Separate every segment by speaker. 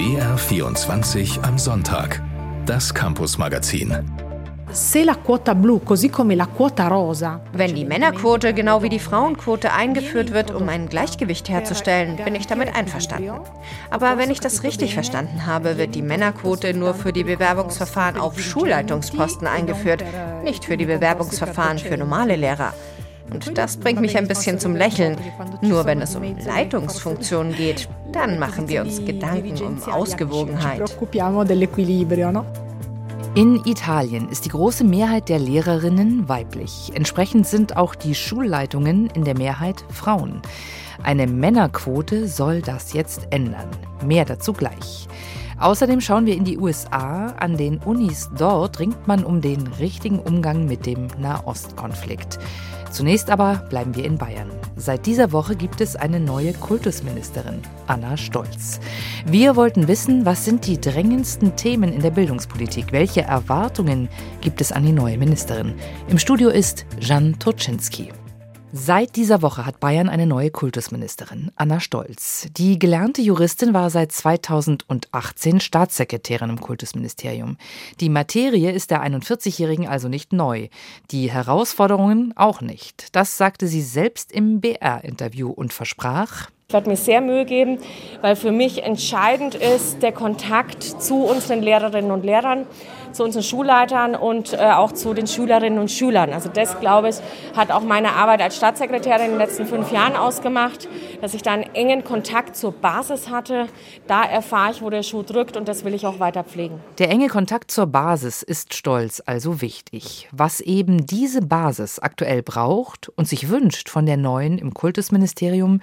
Speaker 1: BR24 am Sonntag. Das Campus-Magazin.
Speaker 2: Wenn die Männerquote genau wie die Frauenquote eingeführt wird, um ein Gleichgewicht herzustellen, bin ich damit einverstanden. Aber wenn ich das richtig verstanden habe, wird die Männerquote nur für die Bewerbungsverfahren auf Schulleitungsposten eingeführt, nicht für die Bewerbungsverfahren für normale Lehrer. Und das bringt mich ein bisschen zum Lächeln. Nur wenn es um Leitungsfunktionen geht, dann machen wir uns Gedanken um Ausgewogenheit.
Speaker 3: In Italien ist die große Mehrheit der Lehrerinnen weiblich. Entsprechend sind auch die Schulleitungen in der Mehrheit Frauen. Eine Männerquote soll das jetzt ändern. Mehr dazu gleich. Außerdem schauen wir in die USA. An den Unis dort ringt man um den richtigen Umgang mit dem Nahostkonflikt. Zunächst aber bleiben wir in Bayern. Seit dieser Woche gibt es eine neue Kultusministerin, Anna Stolz. Wir wollten wissen, was sind die drängendsten Themen in der Bildungspolitik? Welche Erwartungen gibt es an die neue Ministerin? Im Studio ist Jan Toczynski. Seit dieser Woche hat Bayern eine neue Kultusministerin, Anna Stolz. Die gelernte Juristin war seit 2018 Staatssekretärin im Kultusministerium. Die Materie ist der 41-Jährigen also nicht neu, die Herausforderungen auch nicht. Das sagte sie selbst im BR-Interview und versprach,
Speaker 4: ich werde mir sehr Mühe geben, weil für mich entscheidend ist der Kontakt zu unseren Lehrerinnen und Lehrern, zu unseren Schulleitern und äh, auch zu den Schülerinnen und Schülern. Also das, glaube ich, hat auch meine Arbeit als Staatssekretärin in den letzten fünf Jahren ausgemacht, dass ich da einen engen Kontakt zur Basis hatte. Da erfahre ich, wo der Schuh drückt und das will ich auch weiter pflegen.
Speaker 3: Der enge Kontakt zur Basis ist stolz also wichtig. Was eben diese Basis aktuell braucht und sich wünscht von der neuen im Kultusministerium,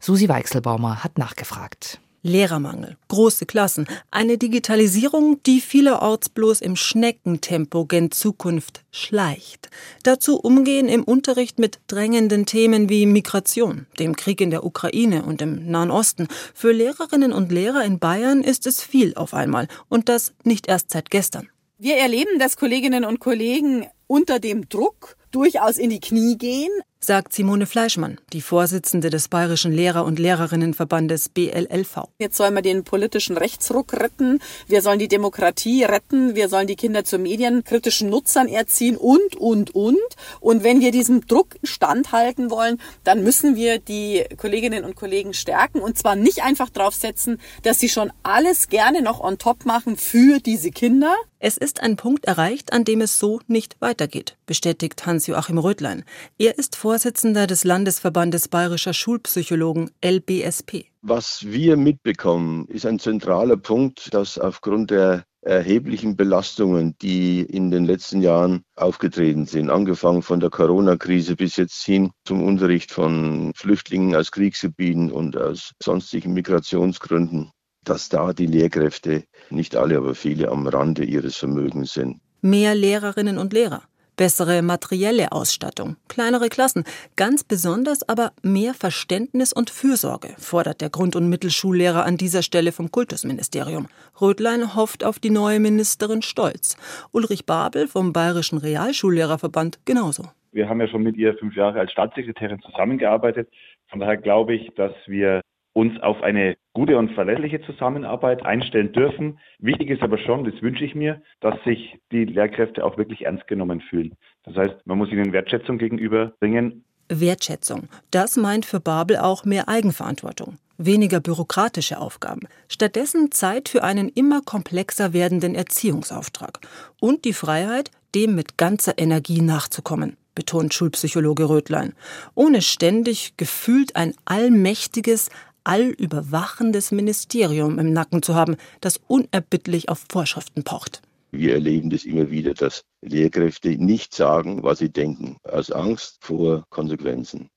Speaker 3: Susi Weichselbaumer hat nachgefragt.
Speaker 5: Lehrermangel, große Klassen, eine Digitalisierung, die vielerorts bloß im Schneckentempo gen Zukunft schleicht. Dazu umgehen im Unterricht mit drängenden Themen wie Migration, dem Krieg in der Ukraine und im Nahen Osten. Für Lehrerinnen und Lehrer in Bayern ist es viel auf einmal und das nicht erst seit gestern.
Speaker 6: Wir erleben, dass Kolleginnen und Kollegen unter dem Druck durchaus in die Knie gehen,
Speaker 5: sagt Simone Fleischmann, die Vorsitzende des Bayerischen Lehrer- und Lehrerinnenverbandes BLLV.
Speaker 6: Jetzt sollen wir den politischen Rechtsruck retten, wir sollen die Demokratie retten, wir sollen die Kinder zu medienkritischen Nutzern erziehen und, und, und. Und wenn wir diesem Druck standhalten wollen, dann müssen wir die Kolleginnen und Kollegen stärken und zwar nicht einfach draufsetzen, dass sie schon alles gerne noch on top machen für diese Kinder.
Speaker 5: Es ist ein Punkt erreicht, an dem es so nicht weitergeht, bestätigt Hans-Joachim Rötlein. Er ist Vorsitzender des Landesverbandes Bayerischer Schulpsychologen LBSP.
Speaker 7: Was wir mitbekommen, ist ein zentraler Punkt, dass aufgrund der erheblichen Belastungen, die in den letzten Jahren aufgetreten sind, angefangen von der Corona-Krise bis jetzt hin zum Unterricht von Flüchtlingen aus Kriegsgebieten und aus sonstigen Migrationsgründen, dass da die Lehrkräfte, nicht alle, aber viele am Rande ihres Vermögens sind.
Speaker 5: Mehr Lehrerinnen und Lehrer bessere materielle Ausstattung, kleinere Klassen, ganz besonders aber mehr Verständnis und Fürsorge, fordert der Grund- und Mittelschullehrer an dieser Stelle vom Kultusministerium. Rödlein hofft auf die neue Ministerin Stolz. Ulrich Babel vom Bayerischen Realschullehrerverband genauso.
Speaker 8: Wir haben ja schon mit ihr fünf Jahre als Staatssekretärin zusammengearbeitet. Von daher glaube ich, dass wir uns auf eine gute und verlässliche Zusammenarbeit einstellen dürfen. Wichtig ist aber schon, das wünsche ich mir, dass sich die Lehrkräfte auch wirklich ernst genommen fühlen. Das heißt, man muss ihnen Wertschätzung gegenüberbringen.
Speaker 5: Wertschätzung. Das meint für Babel auch mehr Eigenverantwortung, weniger bürokratische Aufgaben, stattdessen Zeit für einen immer komplexer werdenden Erziehungsauftrag und die Freiheit, dem mit ganzer Energie nachzukommen betont Schulpsychologe Rötlein, ohne ständig gefühlt ein allmächtiges, allüberwachendes Ministerium im Nacken zu haben, das unerbittlich auf Vorschriften pocht.
Speaker 7: Wir erleben das immer wieder, dass Lehrkräfte nicht sagen, was sie denken, aus Angst vor Konsequenzen.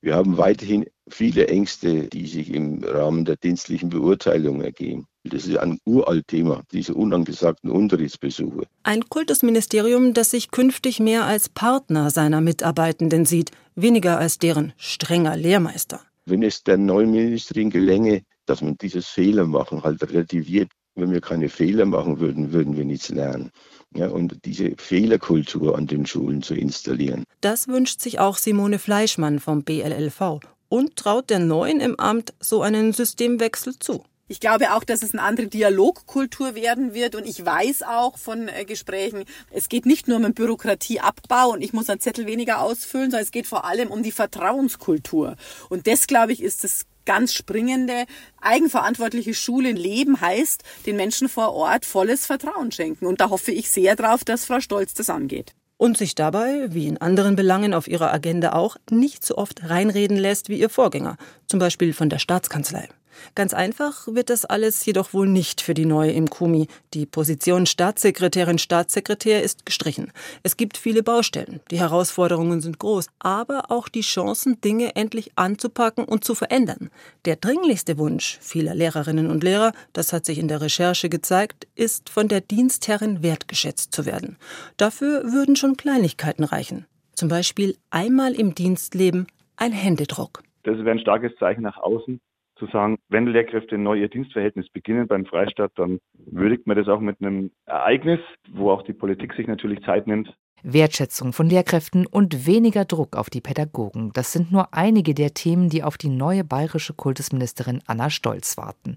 Speaker 7: Wir haben weiterhin viele Ängste, die sich im Rahmen der dienstlichen Beurteilung ergeben. Das ist ein uralt Thema, diese unangesagten Unterrichtsbesuche.
Speaker 5: Ein Kultusministerium, das sich künftig mehr als Partner seiner Mitarbeitenden sieht, weniger als deren strenger Lehrmeister.
Speaker 7: Wenn es der neuen Ministerin gelänge, dass man dieses Fehler machen halt relativiert, wenn wir keine Fehler machen würden, würden wir nichts lernen. Ja, und diese Fehlerkultur an den Schulen zu installieren.
Speaker 5: Das wünscht sich auch Simone Fleischmann vom BLLV und traut der Neuen im Amt so einen Systemwechsel zu.
Speaker 6: Ich glaube auch, dass es eine andere Dialogkultur werden wird. Und ich weiß auch von äh, Gesprächen, es geht nicht nur um den Bürokratieabbau und ich muss einen Zettel weniger ausfüllen, sondern es geht vor allem um die Vertrauenskultur. Und das, glaube ich, ist das ganz springende. Eigenverantwortliche Schulen leben heißt, den Menschen vor Ort volles Vertrauen schenken. Und da hoffe ich sehr drauf, dass Frau Stolz das angeht
Speaker 5: und sich dabei, wie in anderen Belangen auf ihrer Agenda auch, nicht so oft reinreden lässt wie ihr Vorgänger, zum Beispiel von der Staatskanzlei. Ganz einfach wird das alles jedoch wohl nicht für die neue im Kumi. Die Position Staatssekretärin Staatssekretär ist gestrichen. Es gibt viele Baustellen, die Herausforderungen sind groß, aber auch die Chancen, Dinge endlich anzupacken und zu verändern. Der dringlichste Wunsch vieler Lehrerinnen und Lehrer, das hat sich in der Recherche gezeigt, ist von der Dienstherrin wertgeschätzt zu werden. Dafür würden schon Kleinigkeiten reichen. Zum Beispiel einmal im Dienstleben ein Händedruck.
Speaker 8: Das wäre ein starkes Zeichen nach außen, zu sagen, wenn Lehrkräfte neu ihr Dienstverhältnis beginnen beim Freistaat, dann würdigt man das auch mit einem Ereignis, wo auch die Politik sich natürlich Zeit nimmt.
Speaker 3: Wertschätzung von Lehrkräften und weniger Druck auf die Pädagogen. Das sind nur einige der Themen, die auf die neue bayerische Kultusministerin Anna Stolz warten.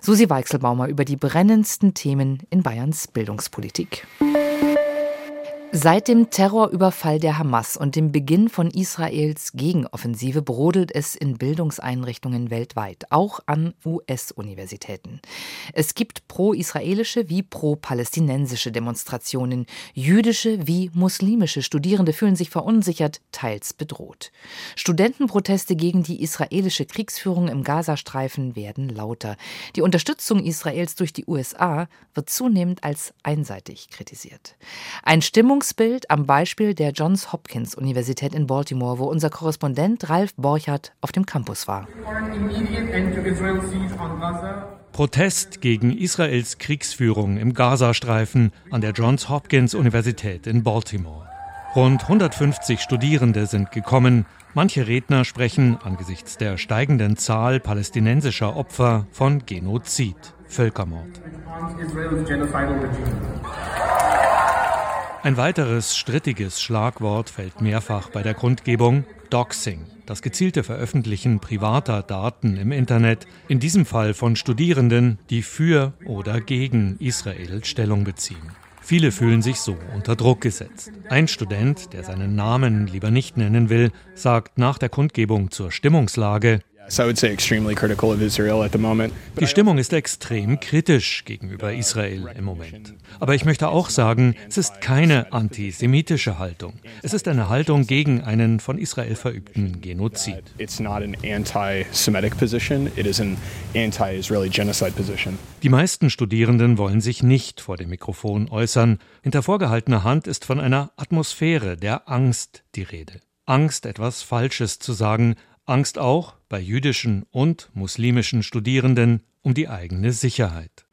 Speaker 3: Susi Weichselbaumer über die brennendsten Themen in Bayerns Bildungspolitik. Seit dem Terrorüberfall der Hamas und dem Beginn von Israels Gegenoffensive brodelt es in Bildungseinrichtungen weltweit, auch an US-Universitäten. Es gibt pro-israelische wie pro-palästinensische Demonstrationen. Jüdische wie muslimische Studierende fühlen sich verunsichert, teils bedroht. Studentenproteste gegen die israelische Kriegsführung im Gazastreifen werden lauter. Die Unterstützung Israels durch die USA wird zunehmend als einseitig kritisiert. Ein Stimmung Stimmungsbild am Beispiel der Johns Hopkins Universität in Baltimore, wo unser Korrespondent Ralf Borchardt auf dem Campus war.
Speaker 9: Protest gegen Israels Kriegsführung im Gazastreifen an der Johns Hopkins Universität in Baltimore. Rund 150 Studierende sind gekommen. Manche Redner sprechen angesichts der steigenden Zahl palästinensischer Opfer von Genozid, Völkermord. Ein weiteres strittiges Schlagwort fällt mehrfach bei der Kundgebung Doxing, das gezielte Veröffentlichen privater Daten im Internet, in diesem Fall von Studierenden, die für oder gegen Israel Stellung beziehen. Viele fühlen sich so unter Druck gesetzt. Ein Student, der seinen Namen lieber nicht nennen will, sagt nach der Kundgebung zur Stimmungslage, die Stimmung ist extrem kritisch gegenüber Israel im Moment. Aber ich möchte auch sagen, es ist keine antisemitische Haltung. Es ist eine Haltung gegen einen von Israel verübten Genozid. Die meisten Studierenden wollen sich nicht vor dem Mikrofon äußern. Hinter vorgehaltener Hand ist von einer Atmosphäre der Angst die Rede. Angst, etwas Falsches zu sagen, Angst auch bei jüdischen und muslimischen Studierenden um die eigene Sicherheit.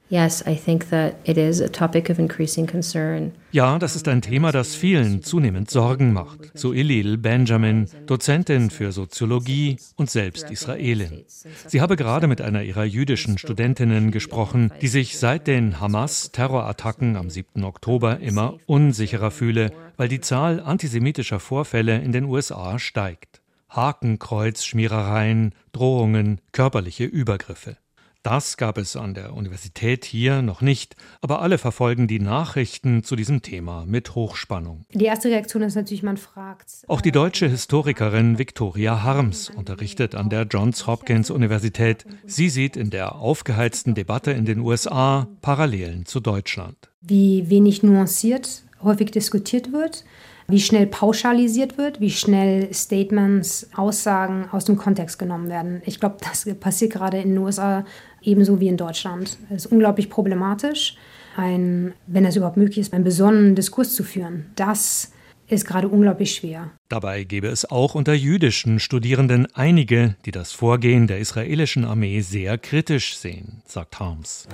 Speaker 9: Ja, das ist ein Thema, das vielen zunehmend Sorgen macht. So Elil Benjamin, Dozentin für Soziologie und selbst Israelin. Sie habe gerade mit einer ihrer jüdischen Studentinnen gesprochen, die sich seit den Hamas-Terrorattacken am 7. Oktober immer unsicherer fühle, weil die Zahl antisemitischer Vorfälle in den USA steigt. Hakenkreuzschmierereien, Drohungen, körperliche Übergriffe. Das gab es an der Universität hier noch nicht, aber alle verfolgen die Nachrichten zu diesem Thema mit Hochspannung.
Speaker 10: Die erste Reaktion ist natürlich, man fragt.
Speaker 9: Auch die deutsche Historikerin Victoria Harms unterrichtet an der Johns Hopkins Universität. Sie sieht in der aufgeheizten Debatte in den USA Parallelen zu Deutschland.
Speaker 10: Wie wenig nuanciert häufig diskutiert wird wie schnell pauschalisiert wird, wie schnell Statements, Aussagen aus dem Kontext genommen werden. Ich glaube, das passiert gerade in den USA ebenso wie in Deutschland. Es ist unglaublich problematisch, ein, wenn es überhaupt möglich ist, einen besonnenen Diskurs zu führen. Das ist gerade unglaublich schwer.
Speaker 9: Dabei gäbe es auch unter jüdischen Studierenden einige, die das Vorgehen der israelischen Armee sehr kritisch sehen, sagt Harms.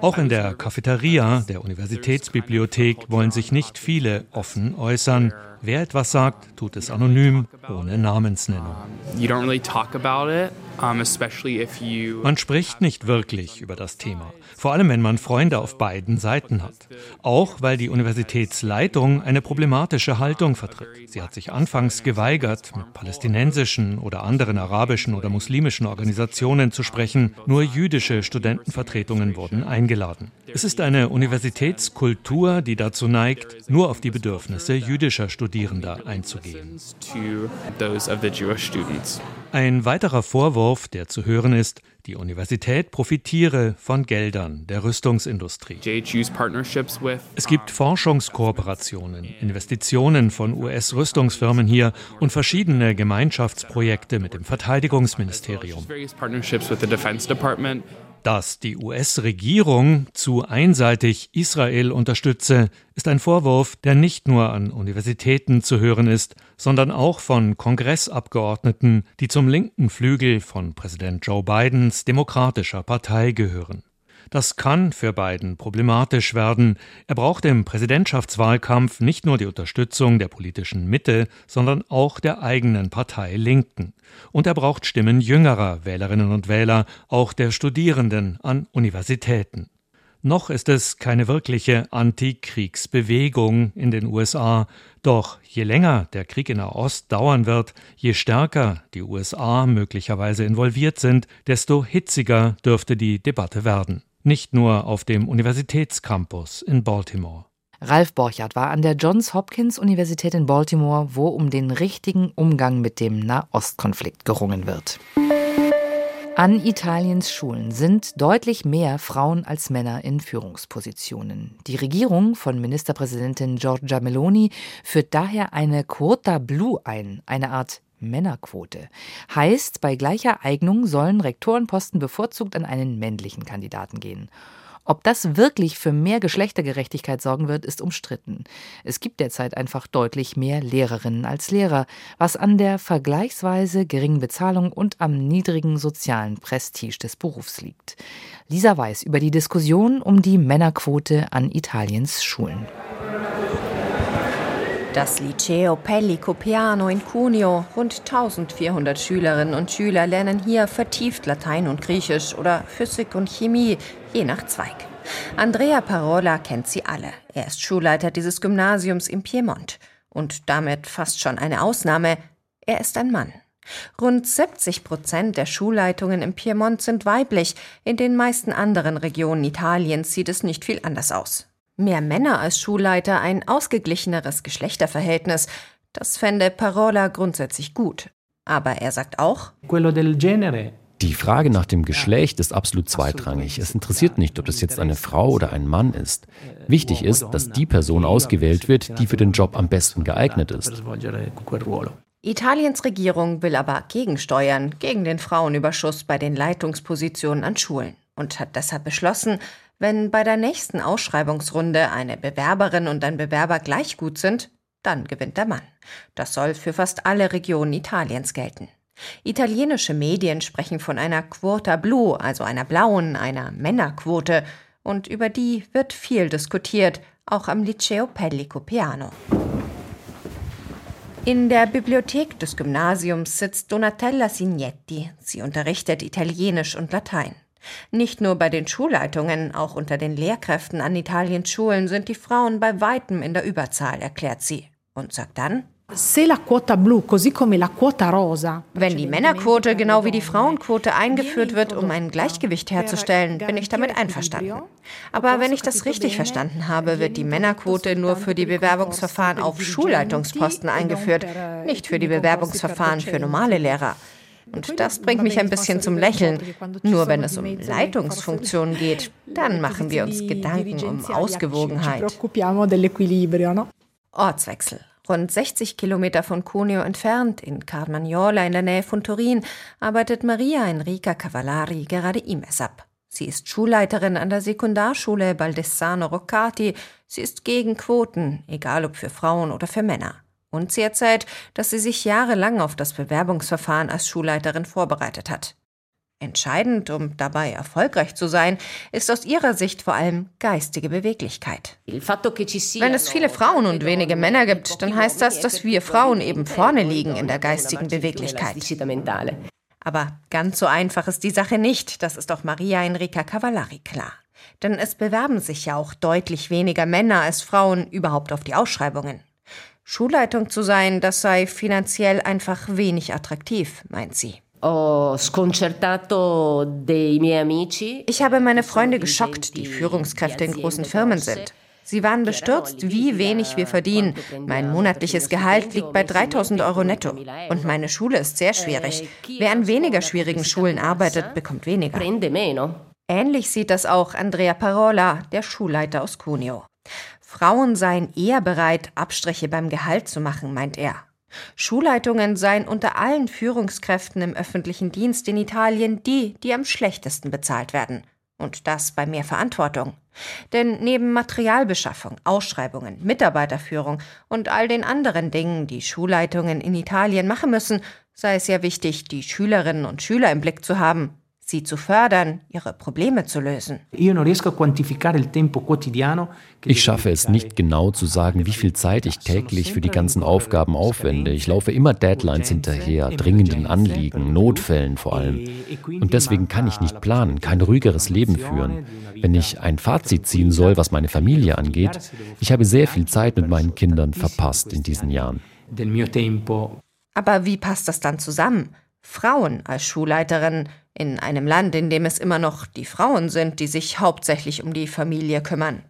Speaker 9: Auch in der Cafeteria der Universitätsbibliothek wollen sich nicht viele offen äußern. Wer etwas sagt, tut es anonym. ohne Namensnennung. Man spricht nicht wirklich über das Thema, vor allem wenn man Freunde auf beiden Seiten hat. Auch weil die Universitätsleitung eine problematische Haltung vertritt. Sie hat sich anfangs geweigert, mit palästinensischen oder anderen arabischen oder muslimischen Organisationen zu sprechen. Nur jüdische Studentenvertretungen wurden eingeladen. Es ist eine Universitätskultur, die dazu neigt, nur auf die Bedürfnisse jüdischer Studierender einzugehen. Ein weiterer Vorwurf, der zu hören ist, die Universität profitiere von Geldern der Rüstungsindustrie. Es gibt Forschungskooperationen, Investitionen von US-Rüstungsfirmen hier und verschiedene Gemeinschaftsprojekte mit dem Verteidigungsministerium. Dass die US-Regierung zu einseitig Israel unterstütze, ist ein Vorwurf, der nicht nur an Universitäten zu hören ist, sondern auch von Kongressabgeordneten, die zum linken Flügel von Präsident Joe Bidens demokratischer Partei gehören. Das kann für Biden problematisch werden. Er braucht im Präsidentschaftswahlkampf nicht nur die Unterstützung der politischen Mitte, sondern auch der eigenen Partei Linken. Und er braucht Stimmen jüngerer Wählerinnen und Wähler, auch der Studierenden an Universitäten. Noch ist es keine wirkliche Antikriegsbewegung in den USA, doch je länger der Krieg in der Ost dauern wird, je stärker die USA möglicherweise involviert sind, desto hitziger dürfte die Debatte werden nicht nur auf dem Universitätscampus in Baltimore.
Speaker 3: Ralf Borchardt war an der Johns Hopkins Universität in Baltimore, wo um den richtigen Umgang mit dem Nahostkonflikt gerungen wird. An Italiens Schulen sind deutlich mehr Frauen als Männer in Führungspositionen. Die Regierung von Ministerpräsidentin Giorgia Meloni führt daher eine Quota Blu ein, eine Art Männerquote. Heißt, bei gleicher Eignung sollen Rektorenposten bevorzugt an einen männlichen Kandidaten gehen. Ob das wirklich für mehr Geschlechtergerechtigkeit sorgen wird, ist umstritten. Es gibt derzeit einfach deutlich mehr Lehrerinnen als Lehrer, was an der vergleichsweise geringen Bezahlung und am niedrigen sozialen Prestige des Berufs liegt. Lisa Weiß über die Diskussion um die Männerquote an Italiens Schulen.
Speaker 2: Das Liceo Pellico Piano in Cuneo. Rund 1400 Schülerinnen und Schüler lernen hier vertieft Latein und Griechisch oder Physik und Chemie, je nach Zweig. Andrea Parola kennt sie alle. Er ist Schulleiter dieses Gymnasiums im Piemont. Und damit fast schon eine Ausnahme. Er ist ein Mann. Rund 70 Prozent der Schulleitungen im Piemont sind weiblich. In den meisten anderen Regionen Italiens sieht es nicht viel anders aus. Mehr Männer als Schulleiter, ein ausgeglicheneres Geschlechterverhältnis, das fände Parola grundsätzlich gut. Aber er sagt auch,
Speaker 11: die Frage nach dem Geschlecht ist absolut zweitrangig. Es interessiert nicht, ob das jetzt eine Frau oder ein Mann ist. Wichtig ist, dass die Person ausgewählt wird, die für den Job am besten geeignet ist.
Speaker 2: Italiens Regierung will aber gegensteuern gegen den Frauenüberschuss bei den Leitungspositionen an Schulen und hat deshalb beschlossen, wenn bei der nächsten Ausschreibungsrunde eine Bewerberin und ein Bewerber gleich gut sind, dann gewinnt der Mann. Das soll für fast alle Regionen Italiens gelten. Italienische Medien sprechen von einer Quota Blu, also einer blauen, einer Männerquote, und über die wird viel diskutiert, auch am Liceo Pellico Piano. In der Bibliothek des Gymnasiums sitzt Donatella Signetti. Sie unterrichtet Italienisch und Latein. Nicht nur bei den Schulleitungen, auch unter den Lehrkräften an Italiens Schulen sind die Frauen bei weitem in der Überzahl, erklärt sie. Und sagt dann, wenn die Männerquote genau wie die Frauenquote eingeführt wird, um ein Gleichgewicht herzustellen, bin ich damit einverstanden. Aber wenn ich das richtig verstanden habe, wird die Männerquote nur für die Bewerbungsverfahren auf Schulleitungsposten eingeführt, nicht für die Bewerbungsverfahren für normale Lehrer. Und das bringt mich ein bisschen zum Lächeln. Nur wenn es um Leitungsfunktionen geht, dann machen wir uns Gedanken um Ausgewogenheit. Ortswechsel. Rund 60 Kilometer von Cuneo entfernt, in Carmagnola in der Nähe von Turin, arbeitet Maria Enrica Cavallari gerade IMES-ab. Sie ist Schulleiterin an der Sekundarschule Baldessano Roccati. Sie ist gegen Quoten, egal ob für Frauen oder für Männer. Und sie erzählt, dass sie sich jahrelang auf das Bewerbungsverfahren als Schulleiterin vorbereitet hat. Entscheidend, um dabei erfolgreich zu sein, ist aus ihrer Sicht vor allem geistige Beweglichkeit. Wenn es viele Frauen und wenige Männer gibt, dann heißt das, dass wir Frauen eben vorne liegen in der geistigen Beweglichkeit. Aber ganz so einfach ist die Sache nicht, das ist auch Maria Enrica Cavallari klar. Denn es bewerben sich ja auch deutlich weniger Männer als Frauen überhaupt auf die Ausschreibungen. Schulleitung zu sein, das sei finanziell einfach wenig attraktiv, meint sie. Ich habe meine Freunde geschockt, die Führungskräfte in großen Firmen sind. Sie waren bestürzt, wie wenig wir verdienen. Mein monatliches Gehalt liegt bei 3000 Euro netto. Und meine Schule ist sehr schwierig. Wer an weniger schwierigen Schulen arbeitet, bekommt weniger. Ähnlich sieht das auch Andrea Parola, der Schulleiter aus Cuneo. Frauen seien eher bereit, Abstriche beim Gehalt zu machen, meint er. Schulleitungen seien unter allen Führungskräften im öffentlichen Dienst in Italien die, die am schlechtesten bezahlt werden. Und das bei mehr Verantwortung. Denn neben Materialbeschaffung, Ausschreibungen, Mitarbeiterführung und all den anderen Dingen, die Schulleitungen in Italien machen müssen, sei es ja wichtig, die Schülerinnen und Schüler im Blick zu haben sie zu fördern, ihre Probleme zu lösen.
Speaker 11: Ich schaffe es nicht genau zu sagen, wie viel Zeit ich täglich für die ganzen Aufgaben aufwende. Ich laufe immer Deadlines hinterher, dringenden Anliegen, Notfällen vor allem. Und deswegen kann ich nicht planen, kein ruhigeres Leben führen. Wenn ich ein Fazit ziehen soll, was meine Familie angeht, ich habe sehr viel Zeit mit meinen Kindern verpasst in diesen Jahren.
Speaker 2: Aber wie passt das dann zusammen? Frauen als Schulleiterin in einem Land, in dem es immer noch die Frauen sind, die sich hauptsächlich um die Familie kümmern.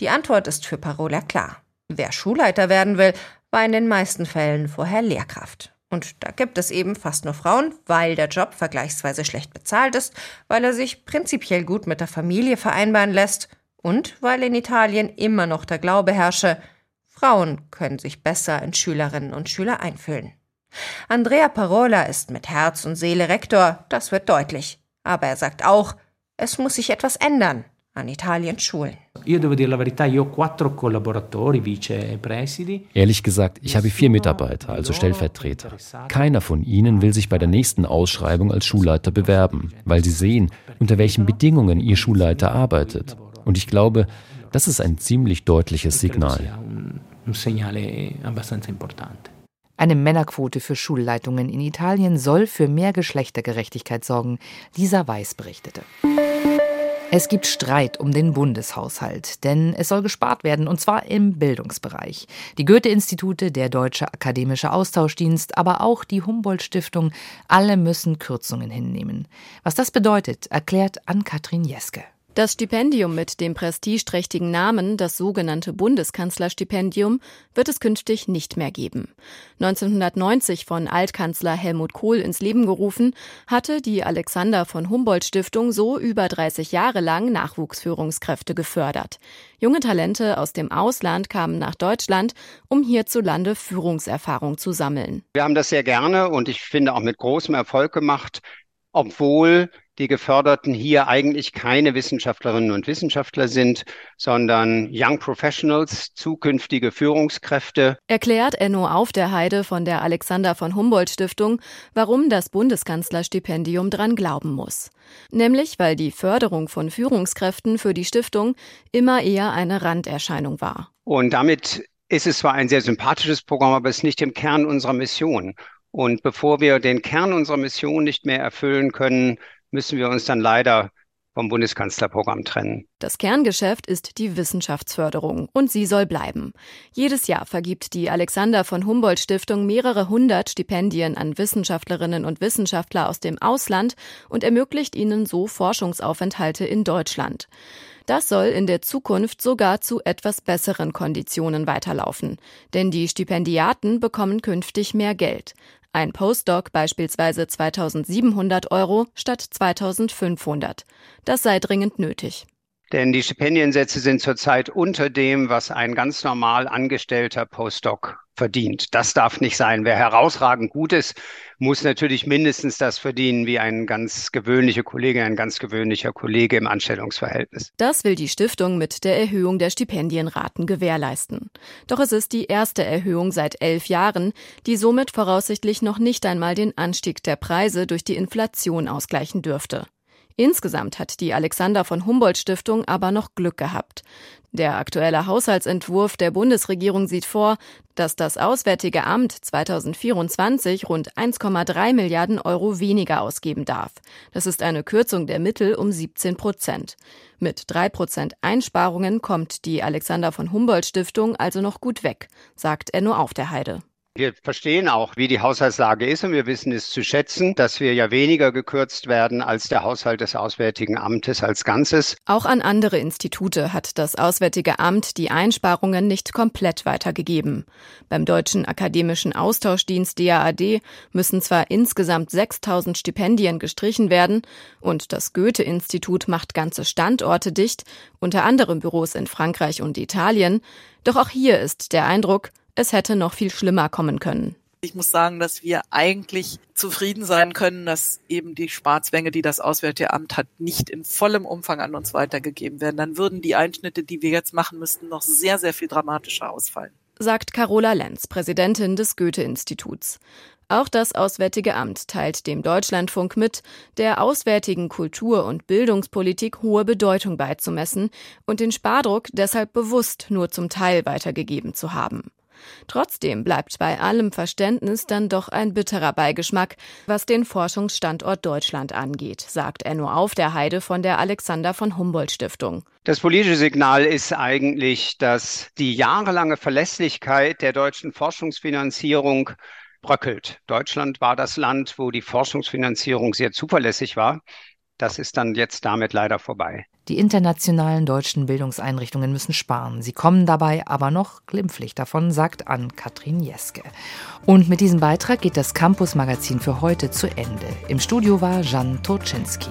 Speaker 2: Die Antwort ist für Parola klar. Wer Schulleiter werden will, war in den meisten Fällen vorher Lehrkraft. Und da gibt es eben fast nur Frauen, weil der Job vergleichsweise schlecht bezahlt ist, weil er sich prinzipiell gut mit der Familie vereinbaren lässt und weil in Italien immer noch der Glaube herrsche, Frauen können sich besser in Schülerinnen und Schüler einfühlen. Andrea Parola ist mit Herz und Seele Rektor, das wird deutlich. Aber er sagt auch, es muss sich etwas ändern an Italiens Schulen.
Speaker 11: Ehrlich gesagt, ich habe vier Mitarbeiter, also Stellvertreter. Keiner von ihnen will sich bei der nächsten Ausschreibung als Schulleiter bewerben, weil sie sehen, unter welchen Bedingungen ihr Schulleiter arbeitet. Und ich glaube, das ist ein ziemlich deutliches Signal.
Speaker 3: Eine Männerquote für Schulleitungen in Italien soll für mehr Geschlechtergerechtigkeit sorgen, Lisa Weiß berichtete. Es gibt Streit um den Bundeshaushalt, denn es soll gespart werden, und zwar im Bildungsbereich. Die Goethe-Institute, der Deutsche Akademische Austauschdienst, aber auch die Humboldt-Stiftung, alle müssen Kürzungen hinnehmen. Was das bedeutet, erklärt Ann-Kathrin Jeske.
Speaker 12: Das Stipendium mit dem prestigeträchtigen Namen, das sogenannte Bundeskanzlerstipendium, wird es künftig nicht mehr geben. 1990 von Altkanzler Helmut Kohl ins Leben gerufen, hatte die Alexander von Humboldt Stiftung so über 30 Jahre lang Nachwuchsführungskräfte gefördert. Junge Talente aus dem Ausland kamen nach Deutschland, um hierzulande Führungserfahrung zu sammeln.
Speaker 13: Wir haben das sehr gerne und ich finde auch mit großem Erfolg gemacht, obwohl die Geförderten hier eigentlich keine Wissenschaftlerinnen und Wissenschaftler sind, sondern Young Professionals, zukünftige Führungskräfte.
Speaker 12: Erklärt Enno Auf der Heide von der Alexander von Humboldt Stiftung, warum das Bundeskanzlerstipendium dran glauben muss. Nämlich, weil die Förderung von Führungskräften für die Stiftung immer eher eine Randerscheinung war.
Speaker 13: Und damit ist es zwar ein sehr sympathisches Programm, aber es ist nicht im Kern unserer Mission. Und bevor wir den Kern unserer Mission nicht mehr erfüllen können, müssen wir uns dann leider vom Bundeskanzlerprogramm trennen.
Speaker 12: Das Kerngeschäft ist die Wissenschaftsförderung und sie soll bleiben. Jedes Jahr vergibt die Alexander von Humboldt Stiftung mehrere hundert Stipendien an Wissenschaftlerinnen und Wissenschaftler aus dem Ausland und ermöglicht ihnen so Forschungsaufenthalte in Deutschland. Das soll in der Zukunft sogar zu etwas besseren Konditionen weiterlaufen. Denn die Stipendiaten bekommen künftig mehr Geld. Ein Postdoc beispielsweise 2700 Euro statt 2500. Das sei dringend nötig.
Speaker 13: Denn die Stipendiensätze sind zurzeit unter dem, was ein ganz normal angestellter Postdoc verdient. Das darf nicht sein. Wer herausragend gut ist, muss natürlich mindestens das verdienen wie ein ganz gewöhnlicher Kollege, ein ganz gewöhnlicher Kollege im Anstellungsverhältnis.
Speaker 12: Das will die Stiftung mit der Erhöhung der Stipendienraten gewährleisten. Doch es ist die erste Erhöhung seit elf Jahren, die somit voraussichtlich noch nicht einmal den Anstieg der Preise durch die Inflation ausgleichen dürfte. Insgesamt hat die Alexander von Humboldt Stiftung aber noch Glück gehabt. Der aktuelle Haushaltsentwurf der Bundesregierung sieht vor, dass das Auswärtige Amt 2024 rund 1,3 Milliarden Euro weniger ausgeben darf. Das ist eine Kürzung der Mittel um 17 Prozent. Mit drei Prozent Einsparungen kommt die Alexander von Humboldt Stiftung also noch gut weg, sagt Enno Auf der Heide.
Speaker 13: Wir verstehen auch, wie die Haushaltslage ist und wir wissen es zu schätzen, dass wir ja weniger gekürzt werden als der Haushalt des Auswärtigen Amtes als Ganzes.
Speaker 12: Auch an andere Institute hat das Auswärtige Amt die Einsparungen nicht komplett weitergegeben. Beim Deutschen Akademischen Austauschdienst DAAD müssen zwar insgesamt 6000 Stipendien gestrichen werden und das Goethe-Institut macht ganze Standorte dicht, unter anderem Büros in Frankreich und Italien, doch auch hier ist der Eindruck, es hätte noch viel schlimmer kommen können.
Speaker 14: Ich muss sagen, dass wir eigentlich zufrieden sein können, dass eben die Sparzwänge, die das Auswärtige Amt hat, nicht in vollem Umfang an uns weitergegeben werden. Dann würden die Einschnitte, die wir jetzt machen müssten, noch sehr, sehr viel dramatischer ausfallen.
Speaker 12: Sagt Carola Lenz, Präsidentin des Goethe-Instituts. Auch das Auswärtige Amt teilt dem Deutschlandfunk mit, der auswärtigen Kultur- und Bildungspolitik hohe Bedeutung beizumessen und den Spardruck deshalb bewusst nur zum Teil weitergegeben zu haben. Trotzdem bleibt bei allem Verständnis dann doch ein bitterer Beigeschmack, was den Forschungsstandort Deutschland angeht, sagt Enno Auf der Heide von der Alexander von Humboldt Stiftung.
Speaker 13: Das politische Signal ist eigentlich, dass die jahrelange Verlässlichkeit der deutschen Forschungsfinanzierung bröckelt. Deutschland war das Land, wo die Forschungsfinanzierung sehr zuverlässig war. Das ist dann jetzt damit leider vorbei.
Speaker 3: Die internationalen deutschen Bildungseinrichtungen müssen sparen. Sie kommen dabei aber noch glimpflich davon, sagt Ann-Kathrin Jeske. Und mit diesem Beitrag geht das Campus-Magazin für heute zu Ende. Im Studio war Jan Turczynski.